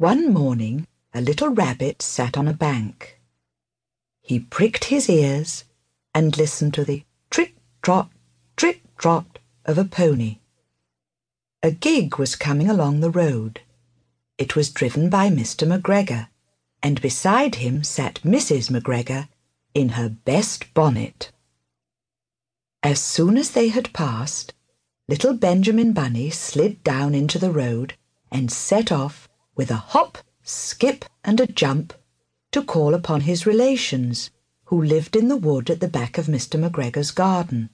One morning a little rabbit sat on a bank. He pricked his ears and listened to the trit trot, trit trot of a pony. A gig was coming along the road. It was driven by Mr. McGregor, and beside him sat Mrs. McGregor in her best bonnet. As soon as they had passed, little Benjamin Bunny slid down into the road and set off with a hop, skip, and a jump to call upon his relations who lived in the wood at the back of Mr. McGregor's garden.